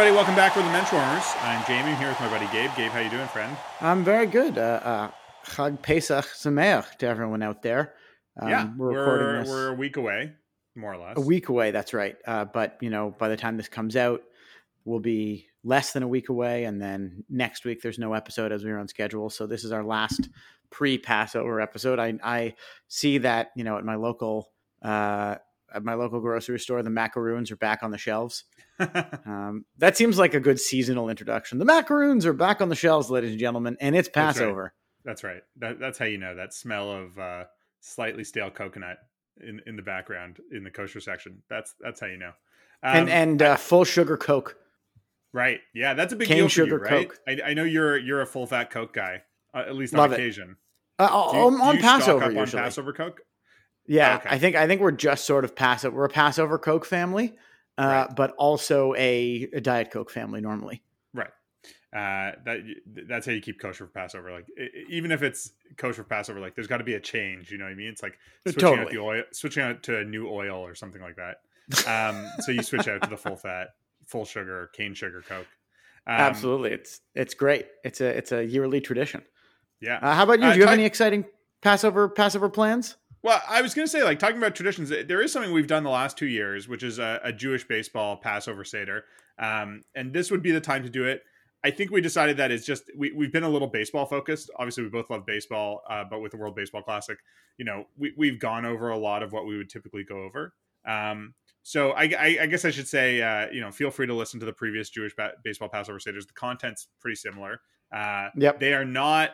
Everybody, welcome back with the Menschwarmers. I'm Jamie. I'm here with my buddy Gabe. Gabe, how you doing, friend? I'm very good. Uh, uh, Chag Pesach Sameach to everyone out there. Um, yeah, we're recording we're, this. We're a week away, more or less. A week away, that's right. Uh, but you know, by the time this comes out, we'll be less than a week away, and then next week there's no episode as we are on schedule. So this is our last pre-Passover episode. I I see that you know at my local uh, at my local grocery store, the macaroons are back on the shelves. um, that seems like a good seasonal introduction. The macaroons are back on the shelves, ladies and gentlemen, and it's Passover. That's right. That's, right. That, that's how you know that smell of uh, slightly stale coconut in, in the background in the kosher section. That's that's how you know. Um, and and uh, full sugar Coke. Right. Yeah, that's a big Cane deal sugar you, right? Coke. I, I, know you're you're a full fat Coke guy, uh, at least on Love occasion. Uh, you, on Passover, on Passover Coke. Yeah, okay. I think I think we're just sort of Passover. We're a Passover Coke family, uh, right. but also a, a, Diet Coke family normally. Right. Uh, that that's how you keep kosher for Passover. Like even if it's kosher for Passover, like there's got to be a change. You know what I mean? It's like uh, switching totally. out the oil, switching out to a new oil or something like that. Um, so you switch out to the full fat, full sugar, cane sugar Coke. Um, Absolutely, it's it's great. It's a it's a yearly tradition. Yeah. Uh, how about you? Uh, Do you have any exciting Passover Passover plans? Well, I was going to say, like, talking about traditions, there is something we've done the last two years, which is a, a Jewish baseball Passover Seder. Um, and this would be the time to do it. I think we decided that it's just, we, we've been a little baseball focused. Obviously, we both love baseball, uh, but with the World Baseball Classic, you know, we, we've gone over a lot of what we would typically go over. Um, so I, I, I, guess I should say, uh, you know, feel free to listen to the previous Jewish ba- baseball Passover Seders. The content's pretty similar. Uh, yep. They are not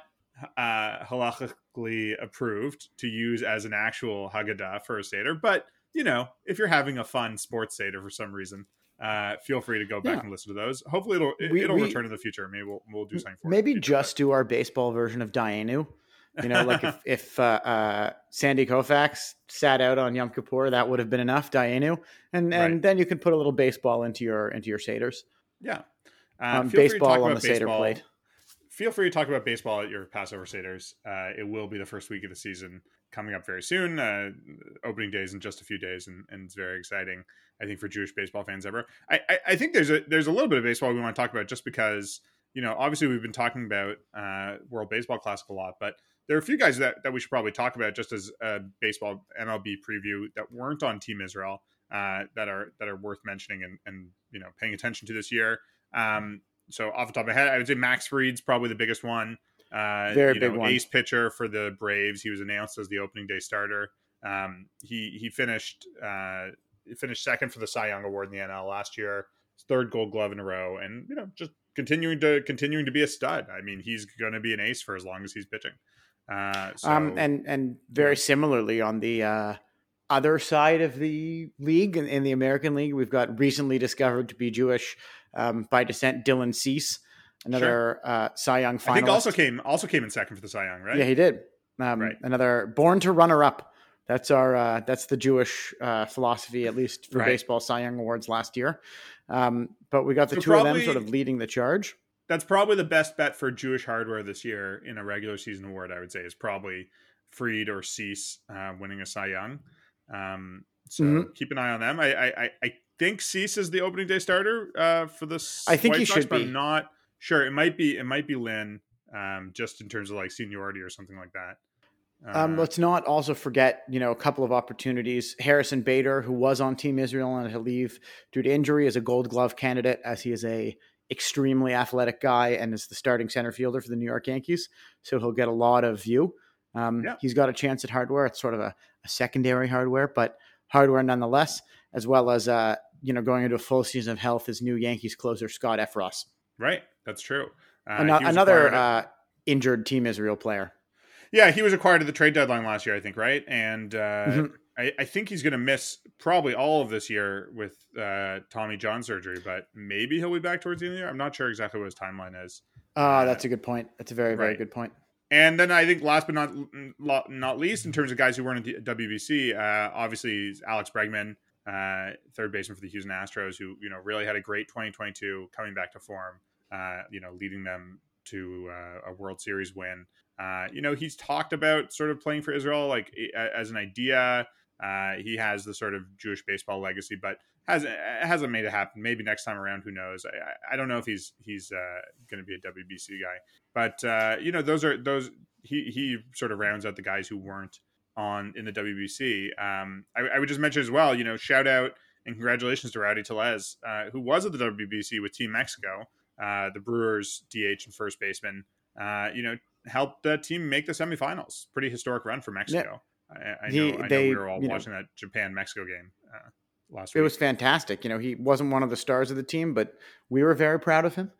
uh, halachically approved to use as an actual Haggadah for a Seder. But, you know, if you're having a fun sports Seder for some reason, uh, feel free to go back yeah. and listen to those. Hopefully it'll, it'll we, return in the future. Maybe we'll, we'll do something for Maybe just do our baseball version of Dayenu. You know, like if, if uh, uh, Sandy Koufax sat out on Yom Kippur, that would have been enough, Dayenu. And and right. then you can put a little baseball into your into your Seders. Yeah. Uh, um, baseball on the baseball. Seder plate feel free to talk about baseball at your Passover Seders. Uh, it will be the first week of the season coming up very soon. Uh, opening days in just a few days, and, and, it's very exciting. I think for Jewish baseball fans ever. I, I, I, think there's a there's a little bit of baseball we want to talk about just because you know obviously we've been talking about uh, World Baseball Classic a lot, but there are a few guys that, that we should probably talk about just as a baseball MLB preview that weren't on Team Israel uh, that are that are worth mentioning and, and you know paying attention to this year. Um, so off the top of my head, I would say Max Fried's probably the biggest one. Uh, Very big know, one. Ace pitcher for the Braves. He was announced as the opening day starter. Um, he he finished uh, finished second for the Cy Young Award in the NL last year. Third Gold Glove in a row, and you know just continuing to continuing to be a stud. I mean, he's going to be an ace for as long as he's pitching. Uh, so, um, and and very yeah. similarly on the uh, other side of the league in, in, the American League, we've got recently discovered to be Jewish um, by descent, Dylan Cease, another sure. uh, Cy Young finalist. I think also came also came in second for the Cy Young, right? Yeah, he did. Um, right. Another born to runner up. That's our uh, that's the Jewish uh, philosophy, at least for right. baseball Cy Young awards last year. Um, but we got the so two probably, of them sort of leading the charge. That's probably the best bet for Jewish hardware this year in a regular season award. I would say is probably Fried or Cease uh, winning a Cy Young. Um, so mm-hmm. keep an eye on them. I, I I think Cease is the opening day starter uh, for this. I think White he Sox, should be. I'm not sure. It might be. It might be Lynn, um, just in terms of like seniority or something like that. Uh, um, let's not also forget, you know, a couple of opportunities. Harrison Bader, who was on Team Israel and had to leave due to injury, is a Gold Glove candidate, as he is a extremely athletic guy and is the starting center fielder for the New York Yankees. So he'll get a lot of view. Um, yeah. He's got a chance at hardware. It's sort of a, a secondary hardware, but hardware nonetheless, as well as uh, you know going into a full season of health is new Yankees closer Scott Effross. Right, that's true. Uh, another uh, injured Team Israel player. Yeah, he was acquired at the trade deadline last year, I think, right? And uh, mm-hmm. I, I, think he's going to miss probably all of this year with uh, Tommy John surgery, but maybe he'll be back towards the end of the year. I'm not sure exactly what his timeline is. Ah, uh, that's a good point. That's a very, very right. good point. And then I think last but not not least, in terms of guys who weren't at the WBC, uh, obviously Alex Bregman, uh, third baseman for the Houston Astros, who you know really had a great 2022, coming back to form, uh, you know, leading them to uh, a World Series win. Uh, you know, he's talked about sort of playing for Israel, like as an idea. Uh, he has the sort of Jewish baseball legacy, but has hasn't made it happen. Maybe next time around, who knows? I, I don't know if he's he's uh, going to be a WBC guy, but uh, you know those are those he he sort of rounds out the guys who weren't on in the WBC. Um, I, I, would just mention as well, you know, shout out and congratulations to Rowdy Tellez, uh, who was at the WBC with Team Mexico, uh, the Brewers DH and first baseman. Uh, you know, helped that team make the semifinals. Pretty historic run for Mexico. Yeah. I, I, he, know, they, know we were all watching know, that Japan Mexico game uh, last week. It was fantastic. You know, he wasn't one of the stars of the team, but we were very proud of him.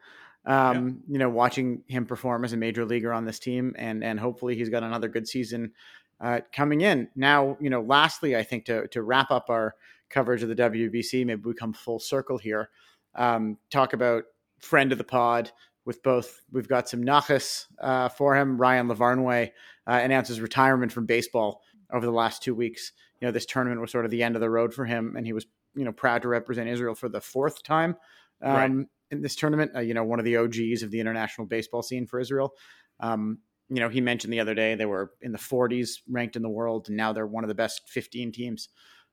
Um, yeah. You know, watching him perform as a major leaguer on this team, and and hopefully he's got another good season uh, coming in. Now, you know, lastly, I think to to wrap up our coverage of the WBC, maybe we come full circle here. Um, talk about friend of the pod with both. We've got some nachas uh, for him. Ryan Lavarnway uh, announces retirement from baseball over the last two weeks. You know, this tournament was sort of the end of the road for him, and he was you know proud to represent Israel for the fourth time um, right. in this tournament. Uh, you know, one of the OGs of the international baseball scene for Israel. Um, you know, he mentioned the other day they were in the 40s ranked in the world, and now they're one of the best 15 teams.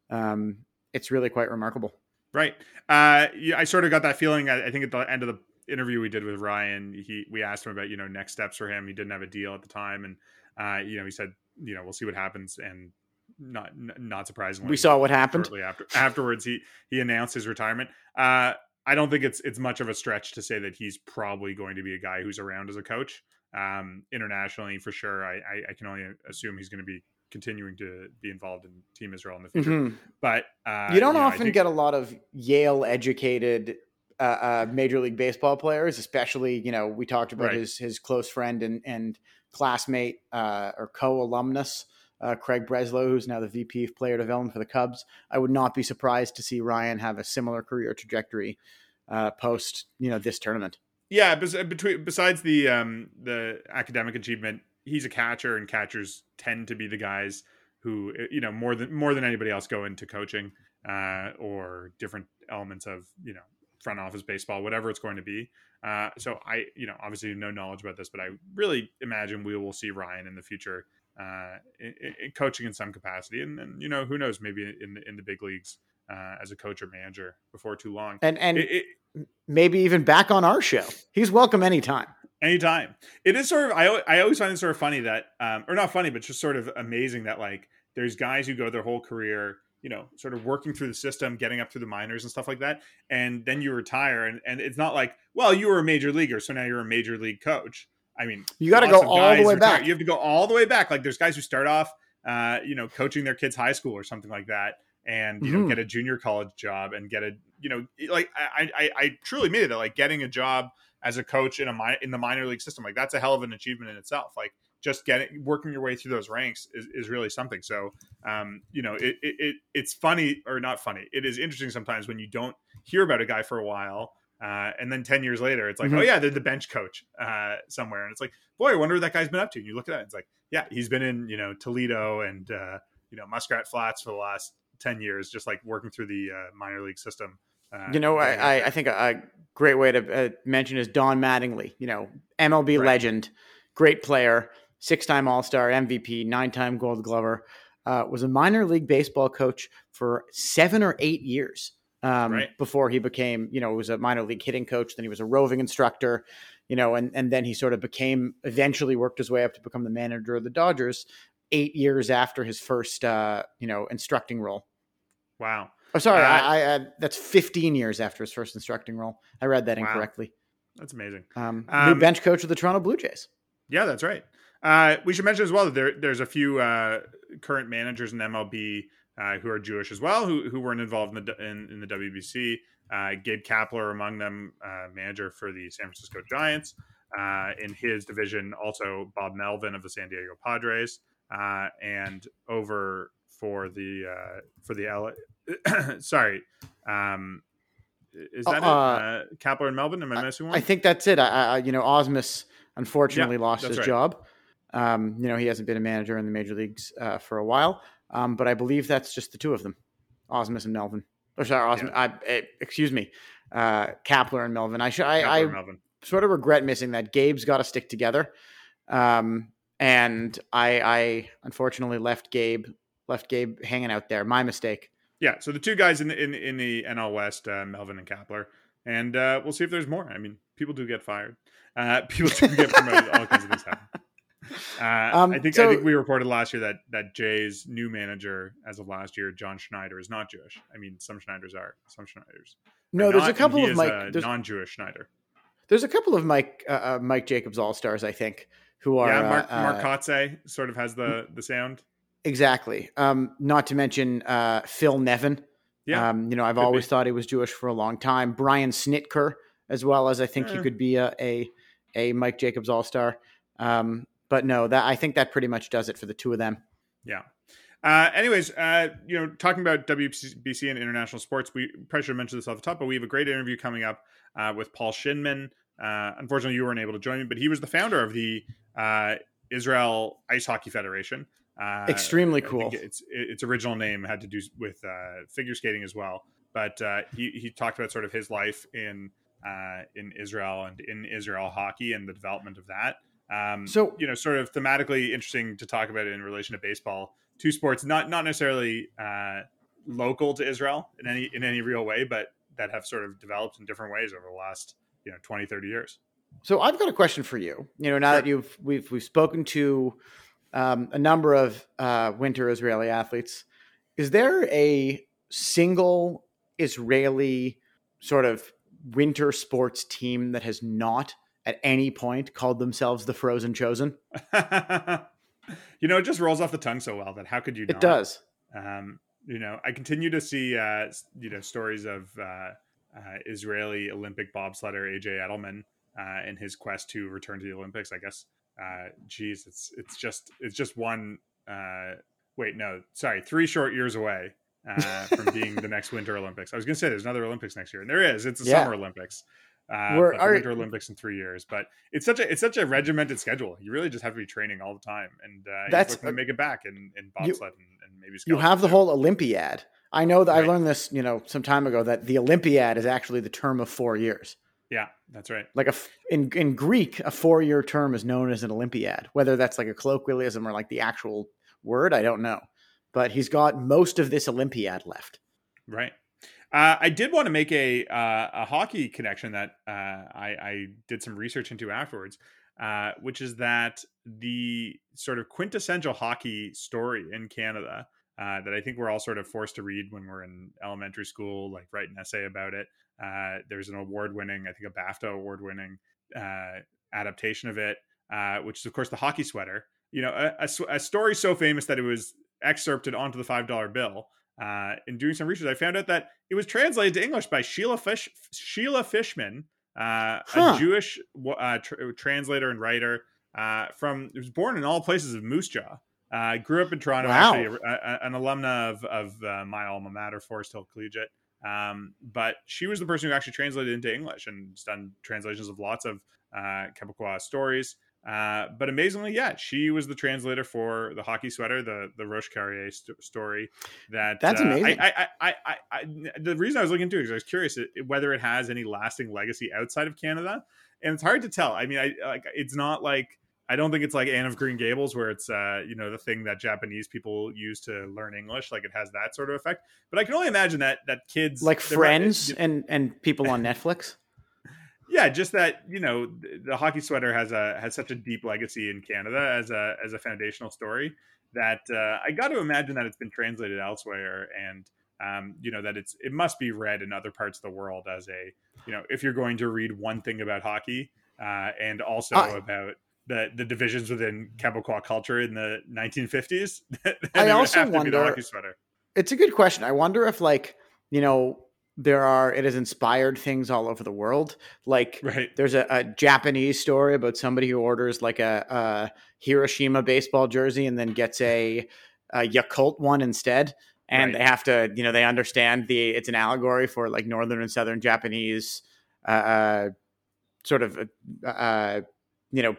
Um, it's really quite remarkable. Right. Uh, yeah, I sort of got that feeling. I, I, think at the end of the interview we did with Ryan, he we asked him about you know next steps for him. He didn't have a deal at the time, and uh, you know he said you know we'll see what happens. And not not surprisingly, we saw what happened. shortly After afterwards, he he announced his retirement. Uh, I don't think it's it's much of a stretch to say that he's probably going to be a guy who's around as a coach um, internationally for sure. I, I, I can only assume he's going to be continuing to be involved in Team Israel in the future. Mm-hmm. But uh, you don't you know, often think... get a lot of Yale educated uh, uh, Major League Baseball players, especially you know we talked about right. his his close friend and and classmate uh, or co alumnus. Uh, Craig Breslow, who's now the VP of Player Development for the Cubs, I would not be surprised to see Ryan have a similar career trajectory uh, post, you know, this tournament. Yeah, between besides the um, the academic achievement, he's a catcher, and catchers tend to be the guys who you know more than more than anybody else go into coaching uh, or different elements of you know front office baseball, whatever it's going to be. Uh, so I, you know, obviously no knowledge about this, but I really imagine we will see Ryan in the future uh, in, in coaching in some capacity, and, and, you know who knows, maybe in the, in the big leagues uh, as a coach or manager before too long. And and it, it, maybe even back on our show. He's welcome anytime. Anytime. It is sort of I I always find it sort of funny that um, or not funny, but just sort of amazing that like there's guys who go their whole career you know, sort of working through the system, getting up through the minors and stuff like that. And then you retire, and, and it's not like, well, you were a major leaguer, so now you're a major league coach. I mean, you got to go all the way retire. back. You have to go all the way back. Like there's guys who start off, uh, you know, coaching their kids high school or something like that, and you mm-hmm. know get a junior college job and get a you know like I I, I truly mean it like getting a job as a coach in a mi- in the minor league system like that's a hell of an achievement in itself like just getting working your way through those ranks is, is really something so um you know it, it, it it's funny or not funny it is interesting sometimes when you don't hear about a guy for a while uh, and then 10 years later, it's like, mm-hmm. oh, yeah, they're the bench coach uh, somewhere. And it's like, boy, I wonder what that guy's been up to. And you look at that, it's like, yeah, he's been in, you know, Toledo and, uh, you know, Muskrat Flats for the last 10 years, just like working through the uh, minor league system. Uh, you know, I, I think a, great way to uh, mention is Don Mattingly, you know, MLB right. legend, great player, six time All Star, MVP, nine time Gold Glover, uh, was a minor league baseball coach for seven or eight years. Um, right. Before he became, you know, was a minor league hitting coach. Then he was a roving instructor, you know, and and then he sort of became, eventually worked his way up to become the manager of the Dodgers eight years after his first, uh, you know, instructing role. Wow. Oh, sorry. Uh, I, I, I, that's 15 years after his first instructing role. I read that wow. incorrectly. That's amazing. Um, um, new bench coach of the Toronto Blue Jays. Yeah, that's right. Uh, we should mention as well that there, there's a few uh, current managers in MLB uh, who are Jewish as well, who who weren't involved in the in, in the WBC. Uh, Gabe Kapler among them, uh, manager for the San Francisco Giants. in his division, also Bob Melvin of the San Diego Padres, and over for the uh, for the LA. sorry, um, is that uh, it? Uh, Kapler and Melvin? Am I missing one? I think that's it. I, I you know, Ausmus unfortunately yeah, lost his right. job. Um, you know, he hasn't been a manager in the major leagues uh, for a while, um, but I believe that's just the two of them, Ausmus and Melvin. Or sorry, Ausmus. Yeah. I, eh, excuse me, uh, Kapler and Melvin. I should. I, I sort of regret missing that. Gabe's got to stick together. Um, and I, I unfortunately left Gabe left Gabe hanging out there. My mistake. Yeah, so the two guys in the, in, in the NL West, uh, Melvin and Kapler, and uh, we'll see if there's more. I mean, people do get fired. Uh, people do get promoted. all kinds of things happen. Uh, um, I think so, I think we reported last year that that Jay's new manager, as of last year, John Schneider, is not Jewish. I mean, some Schneiders are. Some Schneiders. No, there's not, a couple of Mike non-Jewish Schneider. There's a couple of Mike uh, uh Mike Jacobs All Stars, I think, who are yeah. Mark, uh, Mark Kotsay sort of has the the sound. Exactly. Um, not to mention uh, Phil Nevin. Yeah. Um, you know, I've always be. thought he was Jewish for a long time. Brian Snitker, as well as I think he could be a a, a Mike Jacobs All Star. Um, but no, that I think that pretty much does it for the two of them. Yeah. Uh, anyways, uh, you know, talking about WBC and international sports, we probably should mention this off the top, but we have a great interview coming up uh, with Paul Shindman. Uh, unfortunately, you weren't able to join me, but he was the founder of the uh, Israel Ice Hockey Federation. Uh, Extremely cool. Its its original name had to do with uh, figure skating as well, but uh, he he talked about sort of his life in in Israel and in Israel hockey and the development of that. Um, so you know, sort of thematically interesting to talk about in relation to baseball. Two sports, not not necessarily uh, local to Israel in any in any real way, but that have sort of developed in different ways over the last you know 20 30 years so i've got a question for you you know now sure. that you've we've we've spoken to um, a number of uh, winter israeli athletes is there a single israeli sort of winter sports team that has not at any point called themselves the Frozen Chosen? you know, it just rolls off the tongue so well that how could you? It does. Um, you know, I continue to see uh, you know stories of uh, uh, Israeli Olympic bobsledder AJ Edelman uh, in his quest to return to the Olympics. I guess, uh, geez, it's it's just it's just one. Uh, wait, no, sorry, three short years away uh, from being the next Winter Olympics. I was going to say there's another Olympics next year, and there is. It's the yeah. Summer Olympics. Uh, the Winter Olympics in three years. But it's such a it's such a regimented schedule. You really just have to be training all the time, and uh, that's looking to make it back in, in bobsled you, and, and, maybe you have the whole Olympiad. I know that right. I learned this, you know, some time ago that the Olympiad is actually the term of four years. Yeah, that's right. Like a in in Greek, a four year term is known as an Olympiad. Whether that's like a colloquialism or like the actual word, I don't know. But he's got most of this Olympiad left. Right. Uh, I did want to make a uh, a hockey connection that uh, I, I, did some research into afterwards, uh, which is that the sort of quintessential hockey story in Canada uh, that I think we're all sort of forced to read when we're in elementary school, like write an essay about it. Uh, there's an award winning, I think a BAFTA award winning adaptation of it, which is of course the hockey sweater. You know, a, a, a story so famous that it was excerpted onto the five dollar bill uh, in doing some research, I found out that it was translated to English by Sheila Fish, Sheila Fishman, uh, huh. a Jewish uh, tr- translator and writer uh, from. It was born in all places of Moose Jaw. Uh, grew up in Toronto, wow. actually, a, a, an alumna of, of uh, my alma mater, Forest Hill Collegiate. Um, but she was the person who actually translated into English and done translations of lots of uh, Quebecois stories. Uh, but amazingly, yeah, she was the translator for the hockey sweater, the the Roch Carrier st- story. That that's uh, amazing. I, I, I, I, the reason I was looking into it is I was curious whether it has any lasting legacy outside of Canada, and it's hard to tell. I mean, I like it's not like I don't think it's like Anne of Green Gables where it's uh you know the thing that Japanese people use to learn English, like it has that sort of effect. But I can only imagine that that kids like Friends and and people on Netflix yeah, just that you know the hockey sweater has a has such a deep legacy in Canada as a as a foundational story that uh, I got to imagine that it's been translated elsewhere and um, you know that it's it must be read in other parts of the world as a you know if you're going to read one thing about hockey uh, and also uh, about the the divisions within Quebecois culture in the 1950s. I also wonder. It's a good question. I wonder if like you know there are it has inspired things all over the world like right. there's a, a, japanese story about somebody who orders like a, a, hiroshima baseball jersey and then gets a, a yakult one instead and right. they have to you know they understand the it's an allegory for like northern and southern japanese uh, uh sort of uh, uh you know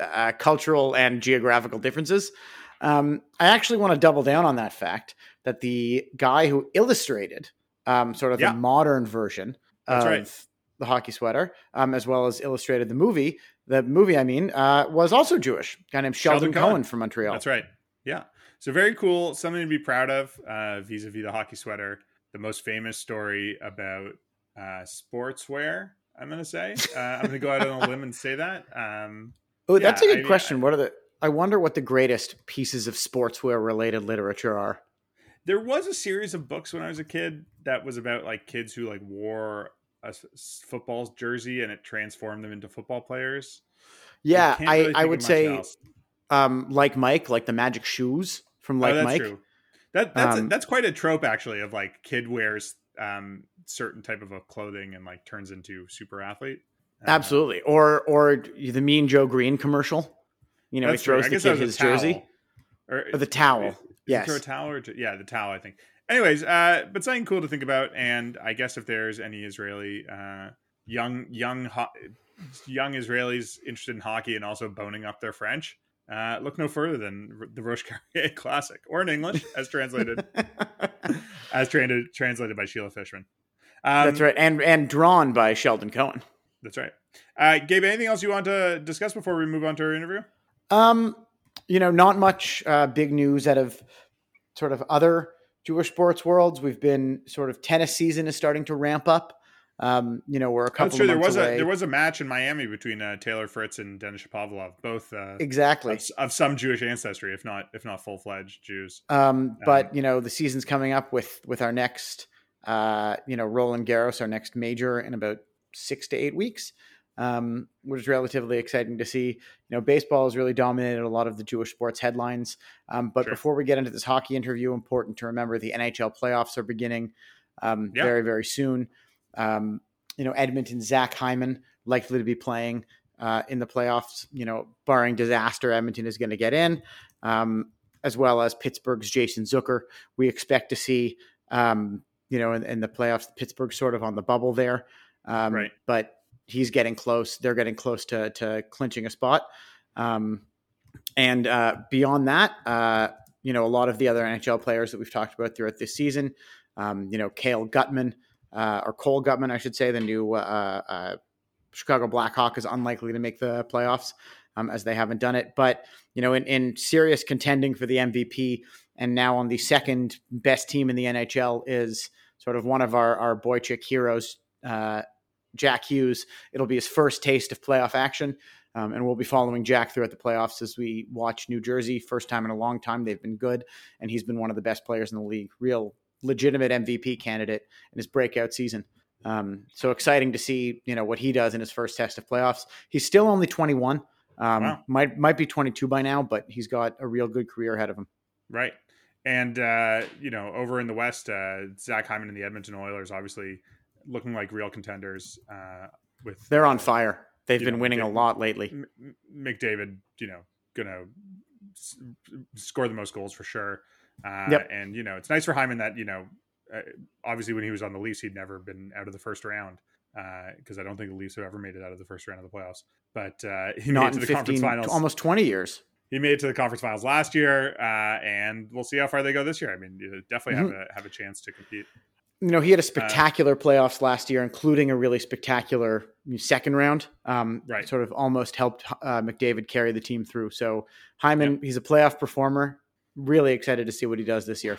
uh, cultural and geographical differences um, i actually want to double down on that fact that the guy who illustrated um, sort of yeah. the modern version That's of right. the hockey sweater, um, as well as illustrated the movie. The movie, I mean, uh, was also Jewish. A guy named Sheldon, Sheldon Cohen. Cohen from Montreal. That's right. Yeah. So very cool, something to be proud of uh, vis-a-vis the hockey sweater. The most famous story about uh, sportswear. I'm going to say. Uh, I'm going to go out on a limb and say that. Oh, that's yeah, a good I, question. I, what are the? I wonder what the greatest pieces of sportswear related literature are. There was a series of books when I was a kid that was about like kids who like wore a football jersey and it transformed them into football players. Yeah, I, really I, would say, um, like Mike, like the magic shoes from like oh, Mike. True. That that's um, a, that's quite a trope actually of like kid wears um, certain type of a clothing and like turns into super athlete. Uh, absolutely, or or the Mean Joe Green commercial. You know, he throws the kid his jersey or, or, the towel. yes, throw a towel or yeah, the towel. I think. Anyways, uh, but something cool to think about, and I guess if there's any Israeli uh, young young ho- young Israelis interested in hockey and also boning up their French, uh, look no further than the Roch Carrier Classic, or in English, as translated, as tra- translated by Sheila Fishman. Um, that's right, and and drawn by Sheldon Cohen. That's right. Uh, Gabe, anything else you want to discuss before we move on to our interview? Um, you know, not much uh, big news out of sort of other Jewish sports worlds. We've been sort of tennis season is starting to ramp up. Um, you know, we're a couple. That's true. there was away. a there was a match in Miami between uh, Taylor Fritz and Denis Shapovalov, both uh, exactly of, of, some Jewish ancestry, if not if not full fledged Jews. Um, but um, you know, the season's coming up with with our next, uh, you know, Roland Garros, our next major in about six to eight weeks, um, which is relatively exciting to see. You know, baseball has really dominated a lot of the Jewish sports headlines. Um, but sure. before we get into this hockey interview, important to remember the NHL playoffs are beginning um, yeah. very very soon. Um, you know, Edmonton Zach Hyman likely to be playing uh, in the playoffs. You know, barring disaster, Edmonton is going to get in, um, as well as Pittsburgh's Jason Zucker. We expect to see, um, you know, in, in, the playoffs, Pittsburgh sort of on the bubble there, um, right? But he's getting close. They're getting close to to clinching a spot. Um, and uh, beyond that, uh, you know, a lot of the other NHL players that we've talked about throughout this season, um, you know, Cale Guttman uh, or Cole Guttman, I should say, the new uh, uh, Chicago Blackhawk is unlikely to make the playoffs um, as they haven't done it. But you know, in, in serious contending for the MVP, and now on the second best team in the NHL is sort of one of our our boychik heroes, uh, Jack Hughes. It'll be his first taste of playoff action. Um, and we'll be following Jack throughout the playoffs as we watch New Jersey. First time in a long time. They've been good, and he's been one of the best players in the league. Real legitimate MVP candidate in his breakout season. Um, so exciting to see, you know, what he does in his first test of playoffs. He's still only 21. Um, wow. Might might be 22 by now, but he's got a real good career ahead of him. Right. And uh, you know, over in the West, uh, Zach Hyman and the Edmonton Oilers obviously looking like real contenders. Uh, with they're on fire. They've been know, winning a lot lately. McDavid, you know, gonna score the most goals for sure. Uh, yep. And you know, it's nice for Hyman that you know, uh, obviously when he was on the Leafs, he'd never been out of the first round because uh, I don't think the Leafs have ever made it out of the first round of the playoffs. But uh, he Not made it to the 15, conference finals, almost twenty years. He made it to the conference finals last year, uh, and we'll see how far they go this year. I mean, you definitely mm-hmm. have a have a chance to compete. You know, he had a spectacular uh, playoffs last year, including a really spectacular second round. Um, right, sort of almost helped uh, McDavid carry the team through. So Hyman, yep. he's a playoff performer really excited to see what he does this year.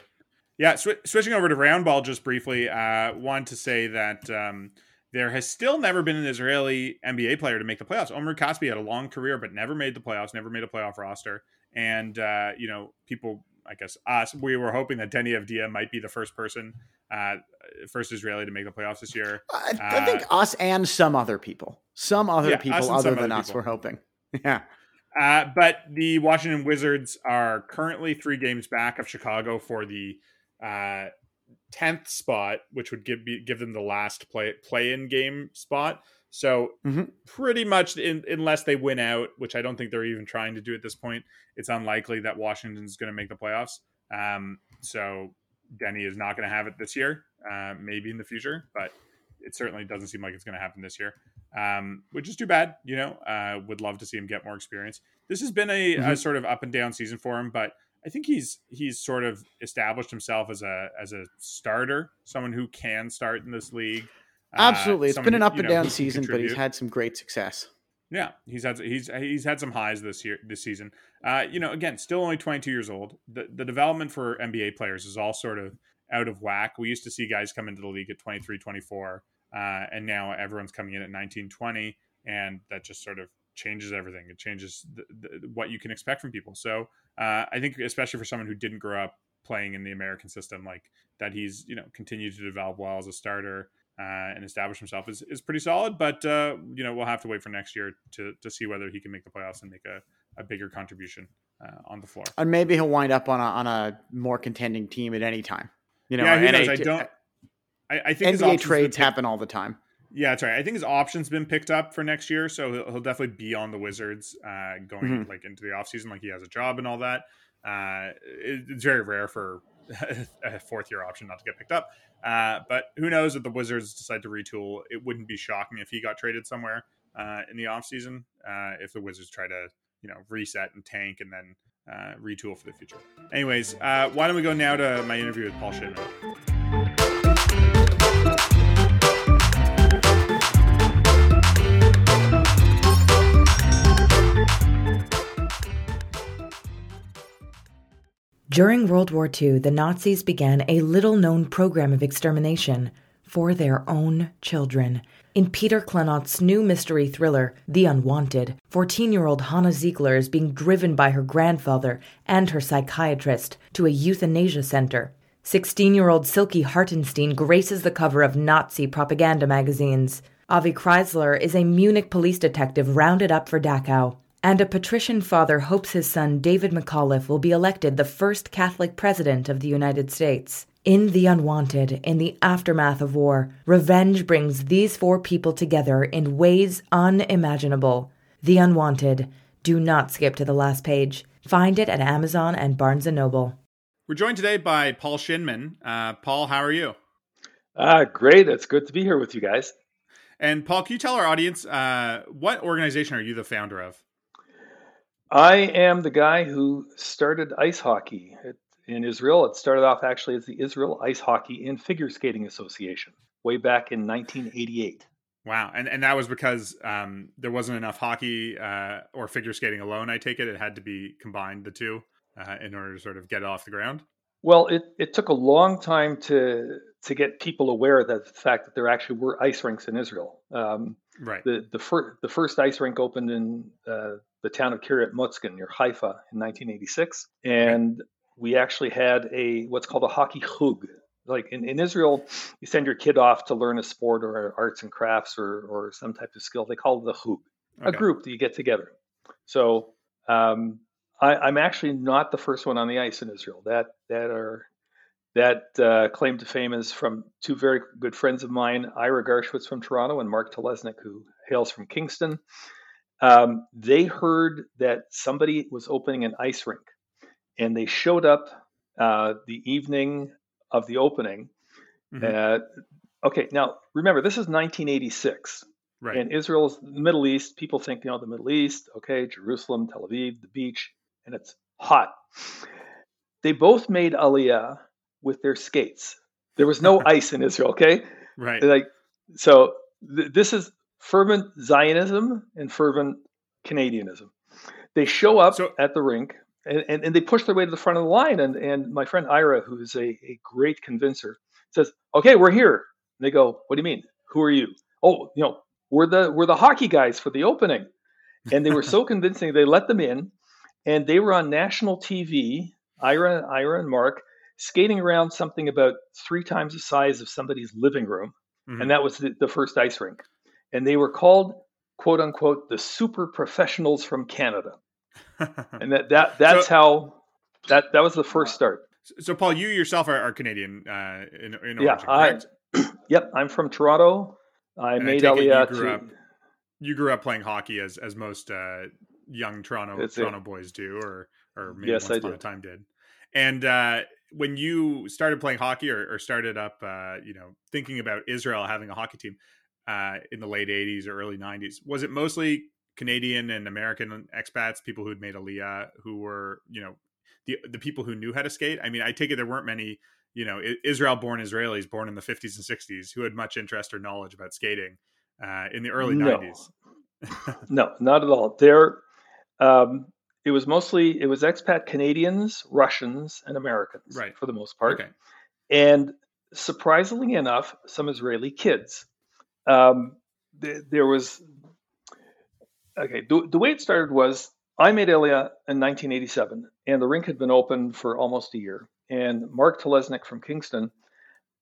Yeah, sw- switching over to round ball just briefly, uh, want to say that um, there has still never been an Israeli NBA player to make the playoffs. Omri Casspi had a long career, but never made the playoffs, never made a playoff roster. And, uh, you know, people, I guess us, we were hoping that Deni Avdija might be the first person, uh, first Israeli to make the playoffs this year. I, I think uh, us and some other people, some other yeah, people other than us people. were hoping. Yeah. Uh, but the Washington Wizards are currently three games back of Chicago for the uh, tenth spot, which would give give them the last play play in game spot. So mm-hmm. pretty much, in, unless they win out, which I don't think they're even trying to do at this point, it's unlikely that Washington's going to make the playoffs. Um, so Deni is not going to have it this year. Uh, maybe in the future, but it certainly doesn't seem like it's going to happen this year um, which is too bad. You know, uh, would love to see him get more experience. This has been a, mm-hmm. a, sort of up and down season for him, but I think he's he's sort of established himself as a as a starter, someone who can start in this league. Uh, Absolutely, it's been an up and down season, but he's had some great success. Yeah, he's had he's he's had some highs this year this season. Uh, you know, again, still only 22 years old. The the development for NBA players is all sort of out of whack. We used to see guys come into the league at 23, 24, uh, and now everyone's coming in at 19, 20, and that just sort of changes everything. It changes the, the, what you can expect from people. So uh, I think, especially for someone who didn't grow up playing in the American system, like that, he's you know continued to develop well as a starter uh, and establish himself is, is pretty solid. But uh, you know, we'll have to wait for next year to to see whether he can make the playoffs and make a, a bigger contribution uh, on the floor. And maybe he'll wind up on a on a more contending team at any time. You know, yeah, who knows? I don't. I, I think NBA options trades happen all the time. Yeah, that's right. I think his options been picked up for next year, so he'll, he'll definitely be on the Wizards uh, going Mhm. like into the offseason, like he has a job and all that. Uh, it, it's very rare for a fourth year option not to get picked up. Uh, but who knows if the Wizards decide to retool? It wouldn't be shocking if he got traded somewhere uh, in the offseason uh, if the Wizards try to you know reset and tank and then uh, retool for the future. Anyways, uh, why don't we go now to my interview with Paul Shindman? During World War II, the Nazis began a little known program of extermination for their own children. In Peter Klenott's new mystery thriller, The Unwanted, 14 year old Hannah Ziegler is being driven by her grandfather and her psychiatrist to a euthanasia center. 16 year old Silky Hartenstein graces the cover of Nazi propaganda magazines. Avi Kreisler is a Munich police detective rounded up for Dachau. And a patrician father hopes his son David McAuliffe will be elected the first Catholic president of the United States. In The Unwanted, in the aftermath of war, revenge brings these four people together in ways unimaginable. The Unwanted. Do not skip to the last page. Find it at Amazon and Barnes & Noble. We're joined today by Paul Shindman. Uh, Paul, how are you? Ah, great. It's good to be here with you guys. And Paul, can you tell our audience uh, what organization are you the founder of? I am the guy who started ice hockey It- in Israel. It started off actually as the Israel Ice Hockey and Figure Skating Association way back in 1988. Wow, and and that was because um, there wasn't enough hockey uh, or figure skating alone. I take it it had to be combined the two uh, in order to sort of get it off the ground. Well, it, it took a long time to to get people aware of the fact that there actually were ice rinks in Israel. Um, Right. the the, fir- the first ice rink opened in uh, the town of Kiryat Motzkin near Haifa in 1986, and we actually had a what's called a hockey chug. Like in, in Israel, you send your kid off to learn a sport or arts and crafts or, or some type of skill. They call it the chug, a group that you get together. So um, I, I'm actually not the first one on the ice in Israel. That that are that uh, claim to fame is from two very good friends of mine, Ira Garshwitz from Toronto and Mark Telesnik, who hails from Kingston. Um, they heard that somebody was opening an ice rink, and they showed up uh, the evening of the opening. Mhm. Uh, okay, now remember, this is 1986. Right. And Israel's the Middle East. People think, you know, the Middle East, okay, Jerusalem, Tel Aviv, the beach, and it's hot. They both made Aliyah with their skates. There was no ice in Israel, okay? right. Like, so th- this is fervent Zionism and fervent Canadianism. They show up So- at the rink and, and, and they push their way to the front of the line. And, and my friend Ira, who is a, a great convincer, says, okay, we're here. And they go, what do you mean? Who are you? Oh, you know, we're the we're the hockey guys for the opening. And they were so convincing, they let them in, and they were on national TV. Ira, Ira, and Mark skating around something about three times the size of somebody's living room, Mhm. and that was the, the first ice rink. And they were called "quote unquote" the super professionals from Canada, and that that that's So- how that that was the first start. so, Paul, you yourself are, are Canadian uh, in, in Yeah, I- Yep, I'm from Toronto. I And made take it you grew to up- You grew up playing hockey as as most uh, young Toronto That's it. Toronto boys do, or or maybe Yes, once I upon a time did. And uh, when you started playing hockey or, or started up, uh, you know, thinking about Israel having a hockey team uh, in the late '80s or early '90s, was it mostly Canadian and American expats, people who'd made Aliyah, who were, you know, the the people who knew how to skate? I mean, I take it there weren't many, you know, Israel-born Israelis born in the '50s and '60s who had much interest or knowledge about skating uh, in the early No. '90s. no, not at all. There, um, it was mostly it was expat Canadians, Russians, and Americans, right, for the most part. Okay. And surprisingly enough, some Israeli kids. Um, th- there was okay. The, the way it started was I made Aliyah in 1987, and the rink had been open for almost a year. And Mark Telesnik from Kingston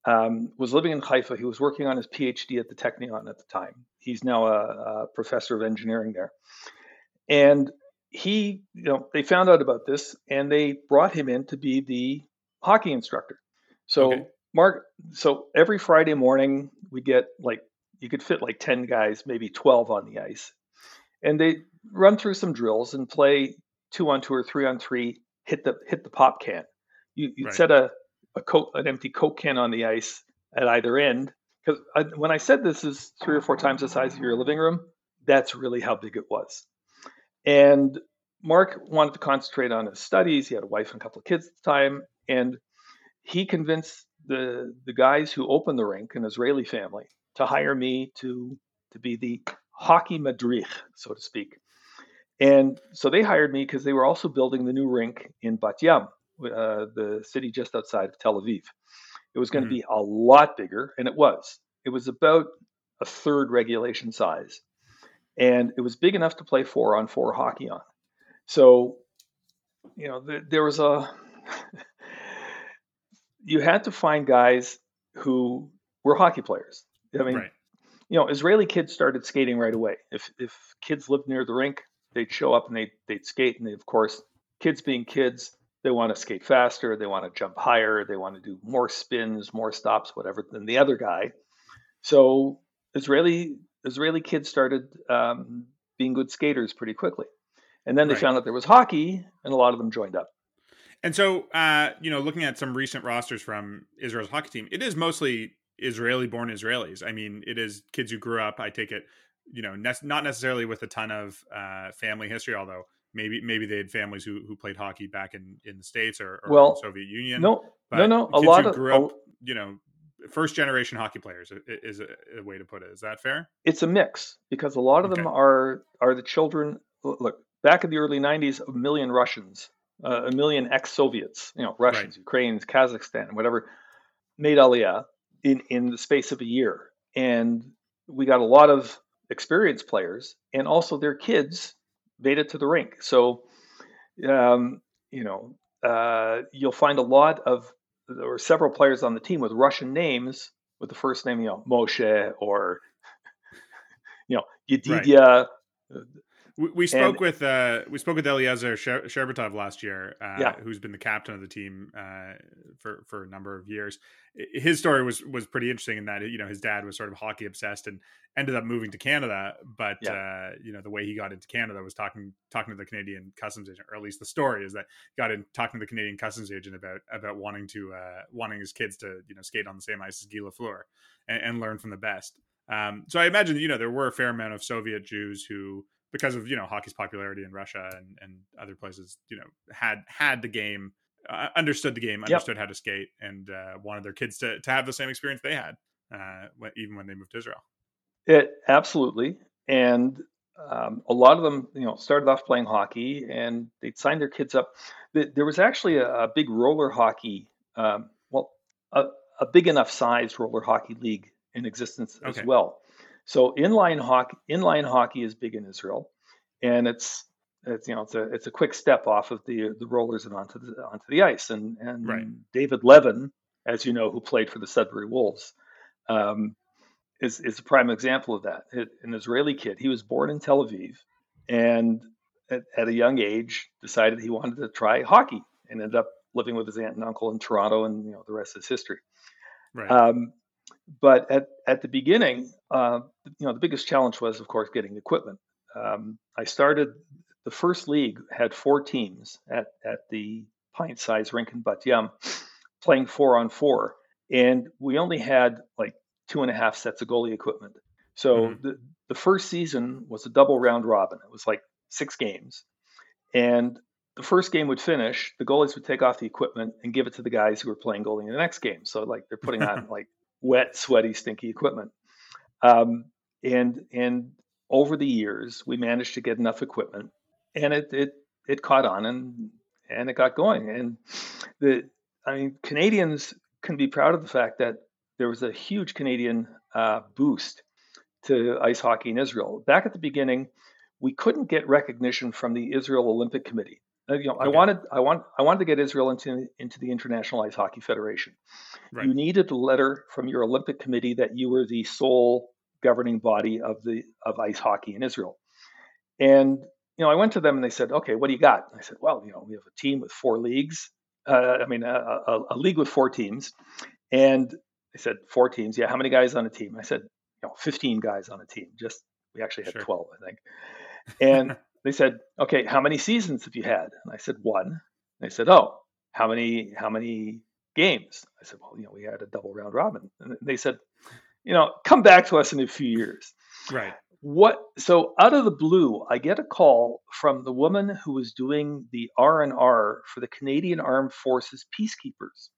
um, was living in Haifa. He was working on his PhD at the Technion at the time. He's now a, a professor of engineering there. And he, you know, they found out about this and they brought him in to be the hockey instructor. So okay. Mark, so every Friday morning we get like you could fit like 10 guys, maybe 12 on the ice. And they run through some drills and play two on two or three on three, hit the hit the pop can. You you right. set a a coke, an empty coke can on the ice at either end. Because when I said this is three or four times the size of your living room, that's really how big it was. And Mark wanted to concentrate on his studies. He had a wife and a couple of kids at the time, and he convinced the the guys who opened the rink, an Israeli family, to hire me to to be the hockey madrich, so to speak. And so they hired me because they were also building the new rink in Bat Yam, uh, the city just outside of Tel Aviv. It was going to mm-hmm. be a lot bigger, and it was. It was about a third regulation size, and it was big enough to play four on four hockey on. So, you know, there, there was a. you had to find guys who were hockey players. I mean, right. you know, Israeli kids started skating right away. If if kids lived near the rink, they'd show up and they they'd skate, and they, of course, kids being kids, they want to skate faster, they want to jump higher, they want to do more spins, more stops, whatever than the other guy. So Israeli Israeli kids started um, being good skaters pretty quickly, and then they right. found out there was hockey, and a lot of them joined up. And so, uh, you know, looking at some recent rosters from Israel's hockey team, it is mostly Israeli-born Israelis. I mean, it is kids who grew up. I take it, you know, ne- not necessarily with a ton of uh, family history, although maybe maybe they had families who, who played hockey back in, in the states or, or well, Soviet Union. No, but no, no. A lot of grew up, you know, first generation hockey players is a, a, way to put it. Is that fair? It's a mix because a lot of okay. them are are the children. Look, back in the early '90s, a million Russians, uh, a million ex-Soviets, you know, Russians, right. Ukrainians, Kazakhstan, whatever, made Aliyah in in the space of a year, and we got a lot of experienced players and also their kids made it to the rink. So, um, you know, uh, you'll find a lot of there were several players on the team with Russian names with the first name, you know, Moshe or you know, Yedidia. Right. We, we spoke and, with uh, we spoke with Eliezer Sherbatov last year, uh, yeah. who's been the captain of the team uh, for for a number of years. His story was was pretty interesting in that you know his dad was sort of hockey obsessed and ended up moving to Canada, but yeah. Uh, you know the way he got into Canada was talking talking to the Canadian customs agent, or at least the story is that got in talking to the Canadian customs agent about about wanting to uh, wanting his kids to you know skate on the same ice as Guy Lafleur and, and learn from the best. Um, so I imagine you know there were a fair amount of Soviet Jews who because of you know hockey's popularity in Russia and, and other places, you know, had had the game, uh, understood the game, understood yep. how to skate, and uh, wanted their kids to to have the same experience they had, uh, even when they moved to Israel. It absolutely, and um, a lot of them, you know, started off playing hockey, and they'd sign their kids up. There was actually a, a big roller hockey, um, well, a, a, big enough size roller hockey league in existence okay. as well. So inline hockey, inline hockey is big in Israel, and it's it's you know it's a it's a quick step off of the the rollers and onto the onto the ice. And and right. David Levin, as you know, who played for the Sudbury Wolves, um, is is a prime example of that. An Israeli kid. He was born in Tel Aviv, and at, at a young age decided he wanted to try hockey, and ended up living with his aunt and uncle in Toronto, and you know the rest is history. Right. Um, but at, at the beginning, uh, you know, the biggest challenge was, of course, getting equipment. Um, I started the first league had four teams at at the pint size rink in Bat Yam, playing four on four, and we only had like two and a half sets of goalie equipment. So mm-hmm. the the first season was a double round robin. It was like six games, and the first game would finish, the goalies would take off the equipment and give it to the guys who were playing goalie in the next game. So like they're putting on like wet, sweaty, stinky equipment. Um, and and over the years, we managed to get enough equipment, and it it it caught on and and it got going. And the I mean, Canadians can be proud of the fact that there was a huge Canadian uh, boost to ice hockey in Israel. Back at the beginning, we couldn't get recognition from the Israel Olympic Committee. Uh, you know, okay. I wanted, I want, I wanted to get Israel into into the International Ice Hockey Federation. Right. You needed a letter from your Olympic Committee that you were the sole governing body of the of ice hockey in Israel. And you know, I went to them and they said, "Okay, what do you got?" I said, "Well, you know, we have a team with four leagues. Uh, I mean, a, a, a, league with four teams." And they said, four teams. Yeah, how many guys on a team?" I said, "You know, 15 guys on a team. Just we actually had sure. 12, I think." And they said, "Okay, how many seasons have you had?" And I said, "One." They said, "Oh, how many how many games?" I said, "Well, you know, we had a double round robin." And they said, "You know, come back to us in a few years." Right. What? So out of the blue, I get a call from the woman who was doing the R and R for the Canadian Armed Forces Peacekeepers.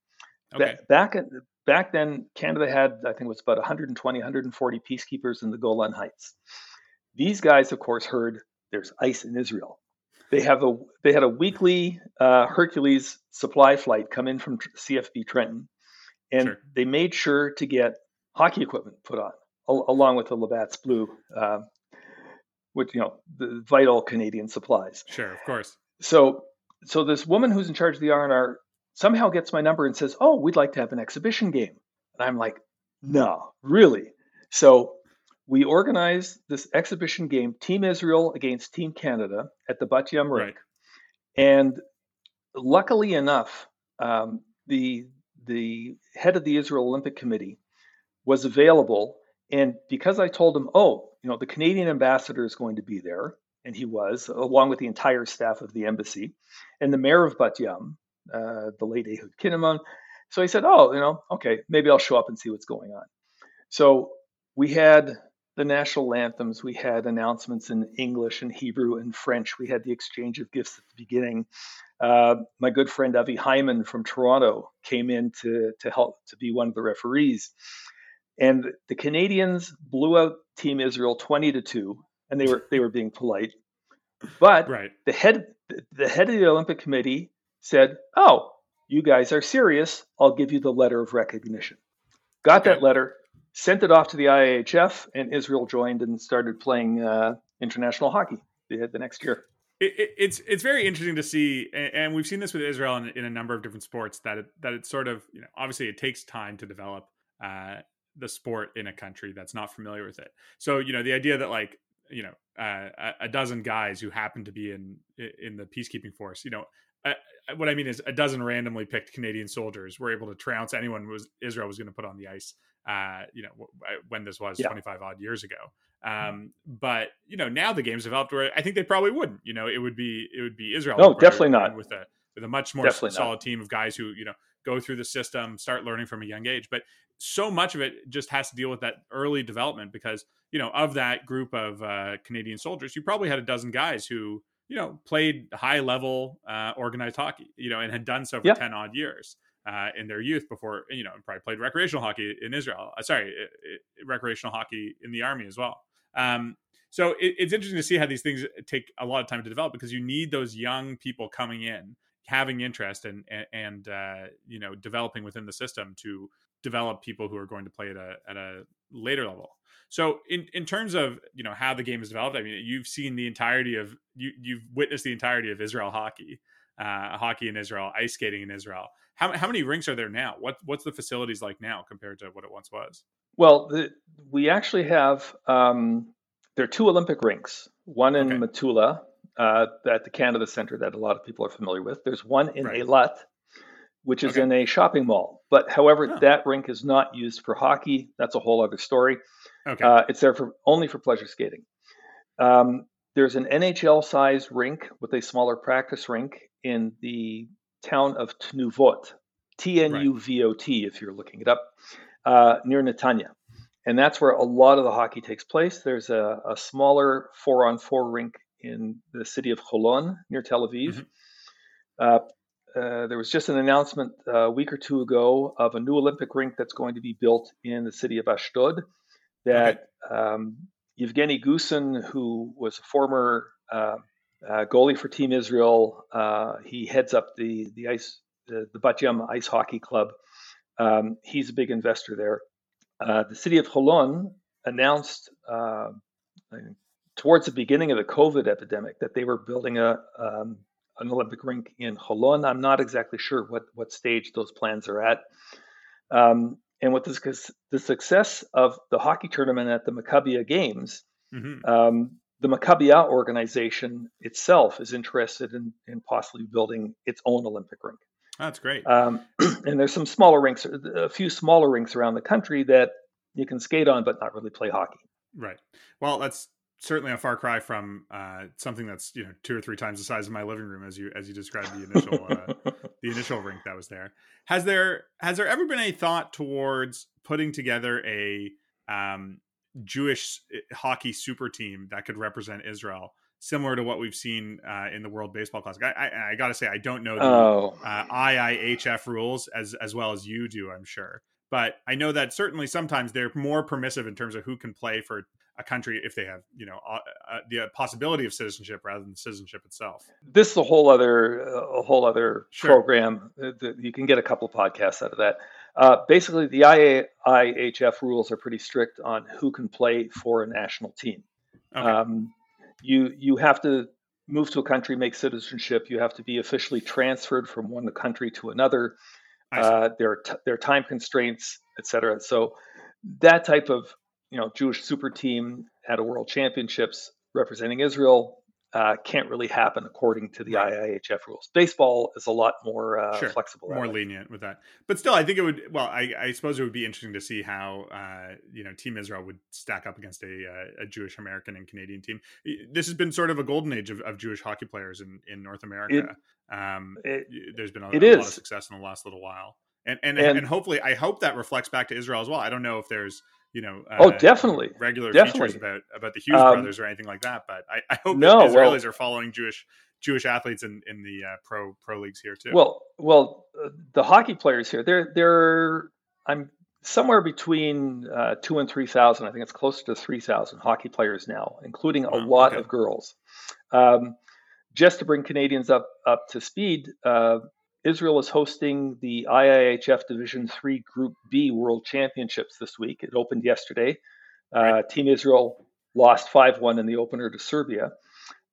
Okay. Back at, back then, Canada had I think it was about 120, 140 peacekeepers in the Golan Heights. These guys, of course, heard there's ice in Israel. They have a they had a weekly uh, Hercules supply flight come in from CFB Trenton, and sure. they made sure to get hockey equipment put on al- along with the Labatt's Blue, uh, with you know the vital Canadian supplies. Sure, of course. So so this woman who's in charge of the R and R somehow gets my number and says, "Oh, we'd like to have an exhibition game," and I'm like, "No, really." So we organized this exhibition game, Team Israel against Team Canada, at the Bat Yam rink, right. and luckily enough, um, the the head of the Israel Olympic Committee was available, and because I told him, oh, you know, the Canadian ambassador is going to be there, and he was, along with the entire staff of the embassy, and the mayor of Bat Yam, uh, the late Ehud Kinnamon. So he said, oh, you know, okay, maybe I'll show up and see what's going on. So we had the national anthems. We had announcements in English and Hebrew and French. We had the exchange of gifts at the beginning. Uh, my good friend Avi Hyman from Toronto came in to, to help to be one of the referees. And the Canadians blew out Team Israel 20 to 2, and they were they were being polite. But right. the head the head of the Olympic Committee said, "Oh, you guys are serious. I'll give you the letter of recognition." Got okay. that letter, sent it off to the IIHF, and Israel joined and started playing uh, international hockey the, the next year. It, it, it's it's very interesting to see, and we've seen this with Israel in, in, a number of different sports. That it, that it's sort of you know obviously it takes time to develop uh, the sport in a country that's not familiar with it. So you know the idea that like you know uh, a dozen guys who happen to be in in the peacekeeping force, you know uh, what I mean is a dozen randomly picked Canadian soldiers were able to trounce anyone was Israel was going to put on the ice. Uh, you know when this was yeah. 25 odd years ago. Mm-hmm. Um, but you know now the game's developed where I think they probably wouldn't. You know it would be it would be Israel. No, definitely not with a with a much more definitely solid not. team of guys who you know go through the system, start learning from a young age. But so much of it just has to deal with that early development because you know of that group of uh, Canadian soldiers, you probably had a dozen guys who you know, played high level uh, organized hockey, you know, and had done so for 10 odd years uh, in their youth before, you know, probably played recreational hockey in Israel. Uh, sorry, it, it, recreational hockey in the army as well. Um, so it, it's interesting to see how these things take a lot of time to develop because you need those young people coming in, having interest and, and, uh, you know, developing within the system to develop people who are going to play at a, at a later level. So in in terms of you know how the game is developed, I mean you've seen the entirety of you you've witnessed the entirety of Israel hockey, uh, hockey in Israel, ice skating in Israel. How how many rinks are there now? What what's the facilities like now compared to what it once was? Well, the, we actually have um, there are two Olympic rinks. One in okay. Metula uh, at the Canada Center that a lot of people are familiar with. There's one in right. Eilat, which is okay. in a shopping mall. But however, oh. that rink is not used for hockey. That's a whole other story. Okay. Uh, it's there for only for pleasure skating. Um, there's an NHL sized rink with a smaller practice rink in the town of Tnuvot, T N U V O T, if you're looking it up, uh, near Netanya. And that's where a lot of the hockey takes place. There's a, a smaller four on four rink in the city of Holon near Tel Aviv. Mm-hmm. Uh, uh, there was just an announcement a week or two ago of a new Olympic rink that's going to be built in the city of Ashdod that okay. um, Yevgeny Gusin, who was a former uh, goalie for Team Israel, uh, he heads up the the ice the, the Bat Yam Ice Hockey Club. Um, he's a big investor there. Uh, the city of Holon announced uh, towards the beginning of the COVID epidemic that they were building a um, an Olympic rink in Holon. I'm not exactly sure what what stage those plans are at. Um, and with this, the success of the hockey tournament at the Maccabiah Games, mm-hmm. The Maccabiah organization itself is interested in, in possibly building its own Olympic rink. That's great. Um, and there's some smaller rinks, a few smaller rinks around the country that you can skate on, but not really play hockey. Right. Well, that's certainly a far cry from uh, something that's you know two or three times the size of my living room, as you as you described the initial uh, the initial rink that was there. Has there has there ever been any thought towards putting together a um, Jewish eh, hockey super team that could represent Israel? Similar to what we've seen uh, in the World Baseball Classic, I, I, I got to say I don't know the oh. Uh, IIHF rules as as well as you do. I'm sure, but I know that certainly sometimes they're more permissive in terms of who can play for a country if they have you know uh, uh, the possibility of citizenship rather than citizenship itself. This is a whole other a whole other sure. program. You can get a couple of podcasts out of that. Uh, basically, the IIHF rules are pretty strict on who can play for a national team. Okay. Um, you you have to move to a country, make citizenship. You have to be officially transferred from one country to another. Uh, there are t- there are time constraints, etc. So that type of you know Jewish super team at a World Championships representing Israel uh, can't really happen according to the right. IIHF rules. Baseball is a lot more uh, sure. flexible, more lenient with that. But still, I think it would. Well, I, I suppose it would be interesting to see how uh, you know Team Israel would stack up against a, uh, a Jewish American and Canadian team. This has been sort of a golden age of, of Jewish hockey players in, in North America. It, um, it, there's been a, a lot of success in the last little while, and and, and and hopefully, I hope that reflects back to Israel as well. I don't know if there's you know, uh, oh, definitely regular definitely. features about about the Hughes um, brothers or anything like that. But I, I hope no, Israelis well, are following Jewish Jewish athletes in in the uh, pro pro leagues here too. Well, well, uh, the hockey players here, they're they're I'm somewhere between uh, two and three thousand. I think it's closer to three thousand hockey players now, including a lot okay. of girls. Um, just to bring Canadians up up to speed, uh, Israel is hosting the IIHF Division Three Group B World Championships this week. It opened yesterday. Uh, Team Israel lost 5 1 in the opener to Serbia.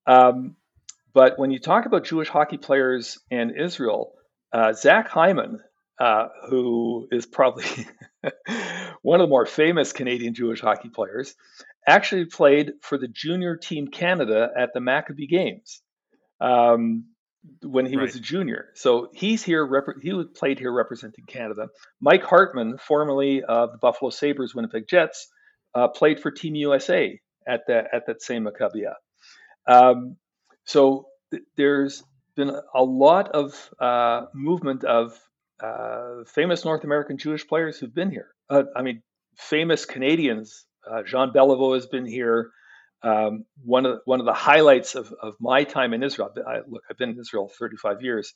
Um, but when you talk about Jewish hockey players and Israel, uh, Zach Hyman, uh, who is probably one of the more famous Canadian Jewish hockey players, actually played for the junior team Canada at the Maccabi Games. Um, when he right. was a junior. So he's here. Rep- he played here representing Canada. Mike Hartman, formerly of the Buffalo Sabres, Winnipeg Jets, uh, played for Team USA at that at that same Maccabiah. Um, so th- there's been a lot of uh, movement of uh, famous North American Jewish players who've been here. Uh, I mean, famous Canadians. Uh, Jean Beliveau has been here. Um, one of the, one of the highlights of, of my time in Israel. I, look, I've been in Israel 35 years.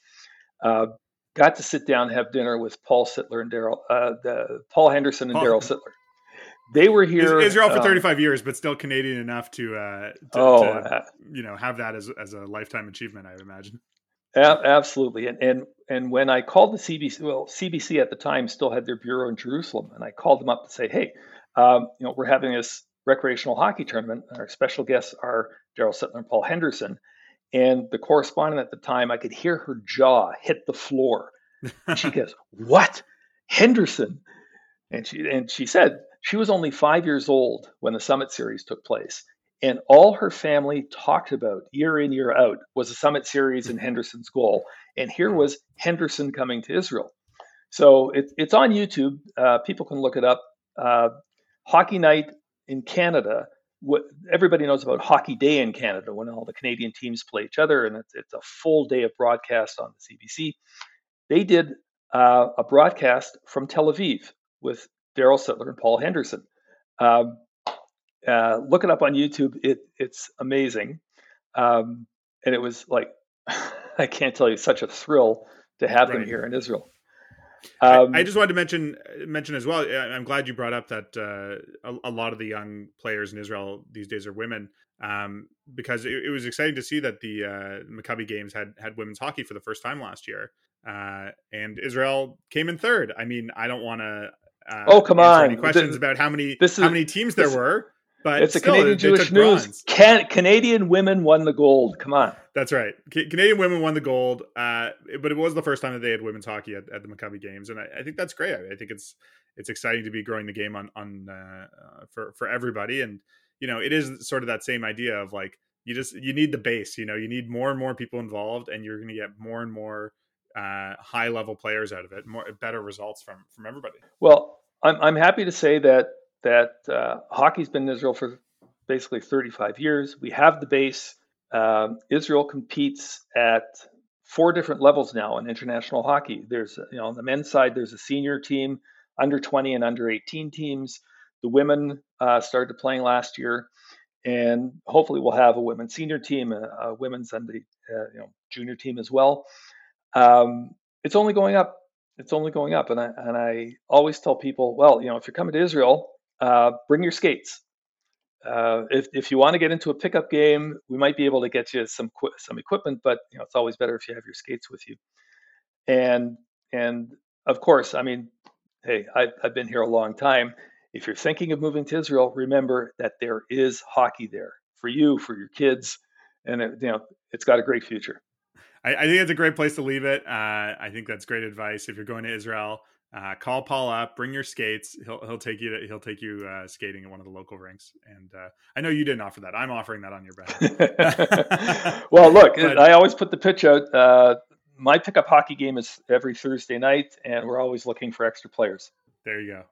Uh, got to sit down and have dinner with Paul Sittler and Daryl, uh, the, Paul Henderson and Daryl Sittler. They were here Israel for um, 35 years, but still Canadian enough to, uh, to, oh, to, uh, you know, have that as as a lifetime achievement. I would imagine. absolutely, and and and when I called the CBC, well, CBC at the time still had their bureau in Jerusalem, and I called them up to say, hey, um, you know, we're having this recreational hockey tournament. Our special guests are Daryl Sittler and Paul Henderson. And the correspondent at the time, I could hear her jaw hit the floor. And she goes, What? Henderson? And she and she said she was only five years old when the Summit Series took place. And all her family talked about year in, year out was the Summit Series and Henderson's goal. And here was Henderson coming to Israel. So it, it's on YouTube. Uh, people can look it up. Uh, Hockey Night in Canada, what everybody knows about Hockey Day in Canada when all the Canadian teams play each other, and it's, it's a full day of broadcast on the CBC. They did uh, a broadcast from Tel Aviv with Daryl Sittler and Paul Henderson. Um, uh, look it up on YouTube. It, it's amazing, um, and it was like I can't tell you such a thrill to have right. them here in Israel. Um, I, I, just wanted to mention mention as well. I'm glad you brought up that uh, a, a, lot of the young players in Israel these days are women, um, because it, it, was exciting to see that the uh, Maccabi Games had had women's hockey for the first time last year, uh, and Israel came in third. I mean, I don't want to. Uh, oh come on! Any questions the, about how many this is, how many teams there were? But it's still, a Canadian Jewish news. Can, Canadian women won the gold. Come on. That's right. C- Canadian women won the gold, uh, but it was the first time that they had women's hockey at, at the Maccabi Games, and I, I, think that's great. I, I, think it's it's exciting to be growing the game on on uh, uh, for for everybody, and you know it is sort of that same idea of like you just you need the base. You know, you need more and more people involved, and you're going to get more and more uh, high level players out of it, more better results from from everybody. Well, I'm I'm happy to say that that uh, hockey's been in Israel for basically 35 years. We have the base. Uh, Israel competes at four different levels now in international hockey. There's, you know, on the men's side, there's a senior team, under 20 and under 18 teams. The women uh, started playing last year, and hopefully we'll have a women's senior team, a, a women's and the uh, you know junior team as well. Um, it's only going up. It's only going up, and I and I always tell people, well, you know, if you're coming to Israel, uh, bring your skates. Uh, if if you want to get into a pickup game, we might be able to get you some some equipment, but you know it's always better if you have your skates with you. And and of course, I mean, hey, I've, I've been here a long time. If you're thinking of moving to Israel, remember that there is hockey there for you, for your kids, and it, you know it's got a great future. I, I think it's a great place to leave it. Uh, I think that's great advice if you're going to Israel. Uh, call Paul up, bring your skates. He'll he'll take you to, he'll take you uh, skating at one of the local rinks. And uh, I know you didn't offer that. I'm offering that on your behalf. well, look, but, I always put the pitch out. Uh, my pickup hockey game is every Thursday night, and we're always looking for extra players. There you go.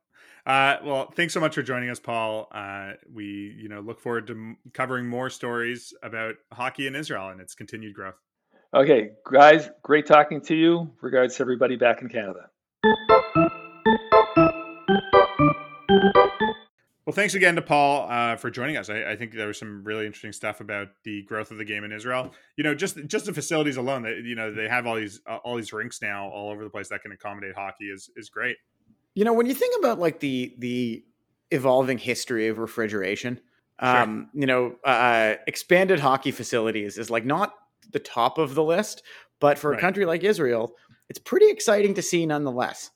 Uh, well, thanks so much for joining us, Paul. Uh, we, you know, look forward to m- covering more stories about hockey in Israel and its continued growth. Okay, guys, great talking to you. Regards to everybody back in Canada. Well, thanks again to Paul uh, for joining us. I, I, think there was some really interesting stuff about the growth of the game in Israel. You know, just just the facilities alone. That you know they have all these uh, all these rinks now all over the place that can accommodate hockey is is great. You know, when you think about like the the evolving history of refrigeration, sure. um, you know, uh, expanded hockey facilities is like not the top of the list, but for right. a country like Israel, it's pretty exciting to see nonetheless.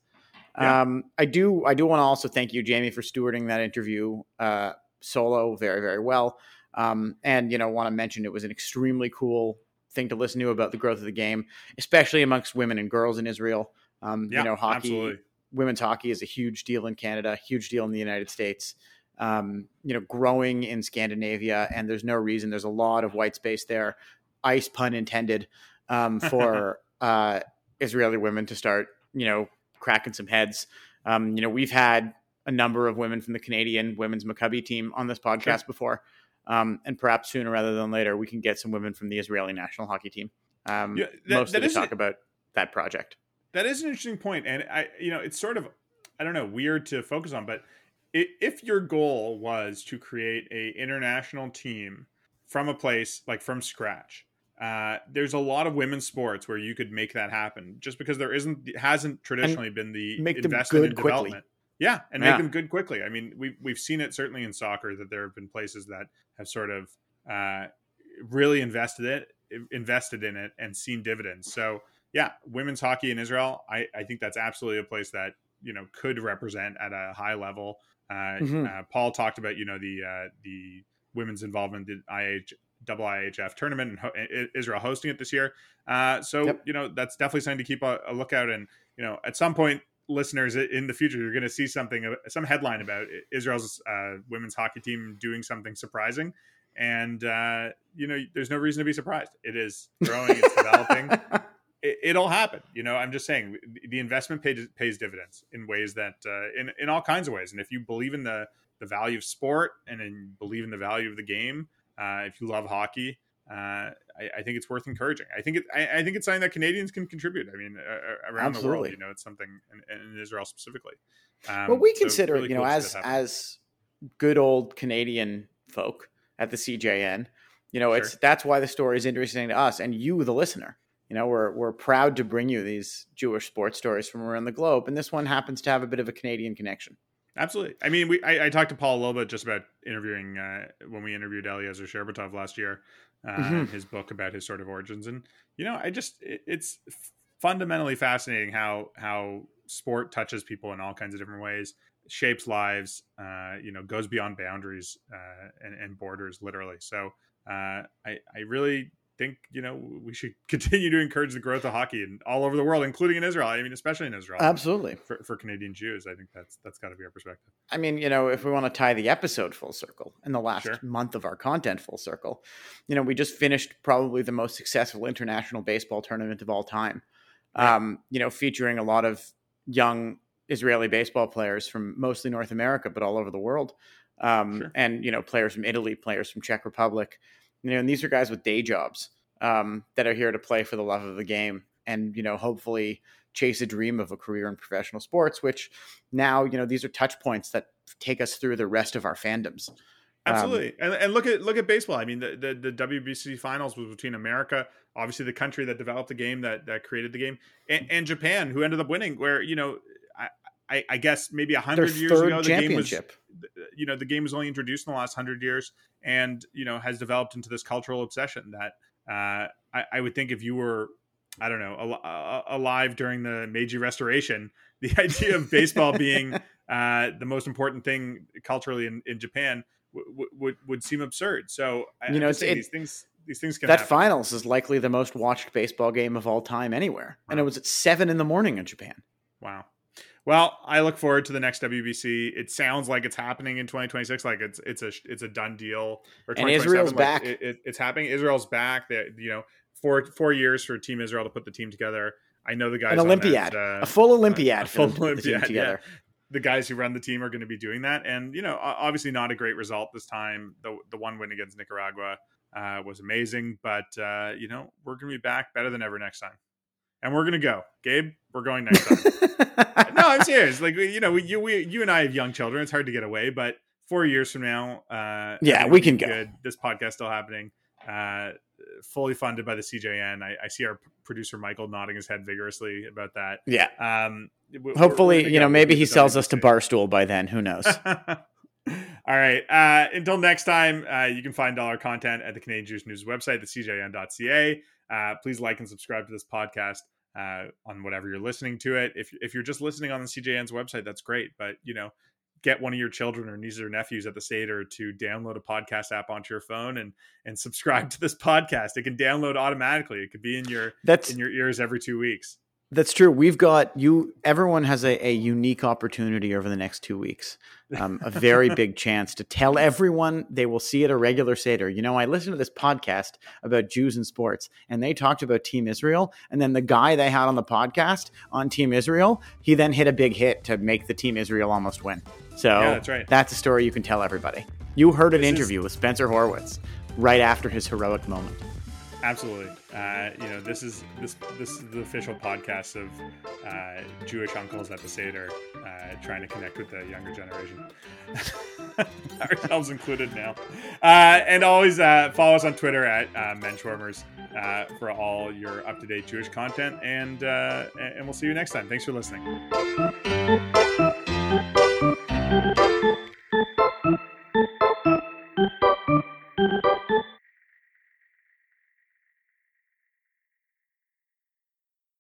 Yeah. Um, I do I do want to also thank you, Jamie, for stewarding that interview uh, solo very very well. Um, and you know, want to mention it was an extremely cool thing to listen to about the growth of the game, especially amongst women and girls in Israel. Um, yeah, you know, hockey, absolutely. women's hockey is a huge deal in Canada, huge deal in the United States. Um, you know, growing in Scandinavia, and there's no reason. There's a lot of white space there. Ice pun intended um, for uh, Israeli women to start, you know, cracking some heads. Um, you know, we've had a number of women from the Canadian women's Maccabi team on this podcast sure. before. Um, and perhaps sooner rather than later, we can get some women from the Israeli national hockey team. Um, yeah, that, mostly that to talk about that project. That is an interesting point, and I, you know, it's sort of, I don't know, weird to focus on, but if your goal was to create a international team from a place like from scratch, uh, there's a lot of women's sports where you could make that happen just because there isn't hasn't traditionally and been the investment in development. Quickly. Yeah, and yeah. make them good quickly. I mean, we've we've seen it certainly in soccer that there have been places that have sort of uh, really invested it invested in it and seen dividends. So yeah, women's hockey in Israel, I, I think that's absolutely a place that you know could represent at a high level. Uh, mm-hmm. uh, Paul talked about you know the uh, the women's involvement in IH, double IHF tournament and ho- Israel hosting it this year. Uh, so yep. you know that's definitely something to keep a, a, lookout. And you know, at some point, listeners in the future, you're going to see something, uh, some headline about Israel's uh, women's hockey team doing something surprising. And uh, you know, there's no reason to be surprised. It is growing, it's developing. it, will happen. You know, I'm just saying the investment pays, pays dividends in ways that, uh, in in all kinds of ways. And if you believe in the the value of sport and in believe in the value of the game, uh, if you love hockey, uh, I, I, think it's worth encouraging. I think it. I, I, think it's something that Canadians can contribute. I mean, uh, around Absolutely. the world, you know, it's something, in, in Israel specifically. Um, well, we so consider, really you know, as as good old Canadian folk at the CJN, you know, sure. it's that's why the story is interesting to us and you, the listener. you know, we're we're proud to bring you these Jewish sports stories from around the globe, and this one happens to have a bit of a Canadian connection. Absolutely. I mean, we I, I talked to Paul a little bit just about interviewing uh, when we interviewed Eliezer Sherbatov last year, uh, mm-hmm. his book about his sort of origins, and you know, I just it, it's fundamentally fascinating how how sport touches people in all kinds of different ways, shapes lives, uh, you know, goes beyond boundaries uh, and, and, borders, literally. So uh, I I really think you know we should continue to encourage the growth of hockey and all over the world, including in Israel. I mean, especially in Israel. Absolutely. For, for Canadian Jews, I think that's that's got to be our perspective. I mean, you know, if we want to tie the episode full circle in the last sure. month of our content full circle, you know, we just finished probably the most successful international baseball tournament of all time. Right. Um, you know, featuring a lot of young Israeli baseball players from mostly North America, but all over the world. Um, sure. and you know, players from Italy, players from Czech Republic, you know, and these are guys with day jobs um, that are here to play for the love of the game and, you know, hopefully chase a dream of a career in professional sports, which now, you know, these are touch points that take us through the rest of our fandoms. Um, Absolutely. Um, and, and look at look at baseball. I mean, the, the, the WBC finals was between America, obviously the country that developed the game, that that created the game, and, and Japan, who ended up winning. Where you know, I, I, I guess maybe a hundred years ago, the game was, you know, the game was only introduced in the last hundred years, and you know, has developed into this cultural obsession that uh, I, I, would think if you were, I don't know, al- alive during the Meiji Restoration, the idea of baseball being uh, the most important thing culturally in, in Japan w- would would seem absurd. So you know, it, these things these things can that happen. finals is likely the most watched baseball game of all time anywhere, wow. and it was at seven in the morning in Japan. Wow. Well, I look forward to the next WBC. It sounds like it's happening in 2026. Like it's it's a it's a done deal. Or and Israel's like back. It, it, it's happening. Israel's back. That you know, four four years for Team Israel to put the team together. I know the guys. An Olympiad, that, uh, a full Olympiad, a full Olympiad together. Yeah. The guys who run the team are going to be doing that, and you know, obviously not a great result this time. The the one win against Nicaragua uh, was amazing, but uh, you know, we're going to be back better than ever next time and we're gonna go. Gabe, we're going next time. no, I'm serious. Like you know, we, you we, you and I have young children. It's hard to get away, but four years from now, uh, yeah, we can go. Good. This podcast still happening. Uh, fully funded by the CJN. I, I, see our producer Michael nodding his head vigorously about that. Yeah. Um, Hopefully, you know, maybe he sells us to Barstool by then. Who knows? all right. Uh, until next time, uh, you can find all our content at the Canadian Jewish News website, the CJN.ca. Uh, please like and subscribe to this podcast uh, on whatever you're listening to it. If if you're just listening on the CJN's website, that's great. But you know, get one of your children or nieces or nephews at the Seder to download a podcast app onto your phone and and subscribe to this podcast. It can download automatically. It could be in your that's in your ears every two weeks. That's true. We've got you. Everyone has a, a unique opportunity over the next two weeks. Um, a very big chance to tell everyone they will see at a regular Seder. You know, I listened to this podcast about Jews and sports, and they talked about Team Israel. And then the guy they had on the podcast on Team Israel, he then hit a big hit to make the Team Israel almost win. So yeah, that's right. That's a story you can tell everybody. You heard an this interview is... with Spencer Horwitz right after his heroic moment. Absolutely. Uh, you know, this is this this is the official podcast of uh, Jewish uncles at the Seder, uh, trying to connect with the younger generation, ourselves included now. Uh, and always uh, follow us on Twitter at uh, Menschwarmers for all your up to date Jewish content. And and we'll see you next time. Thanks for listening.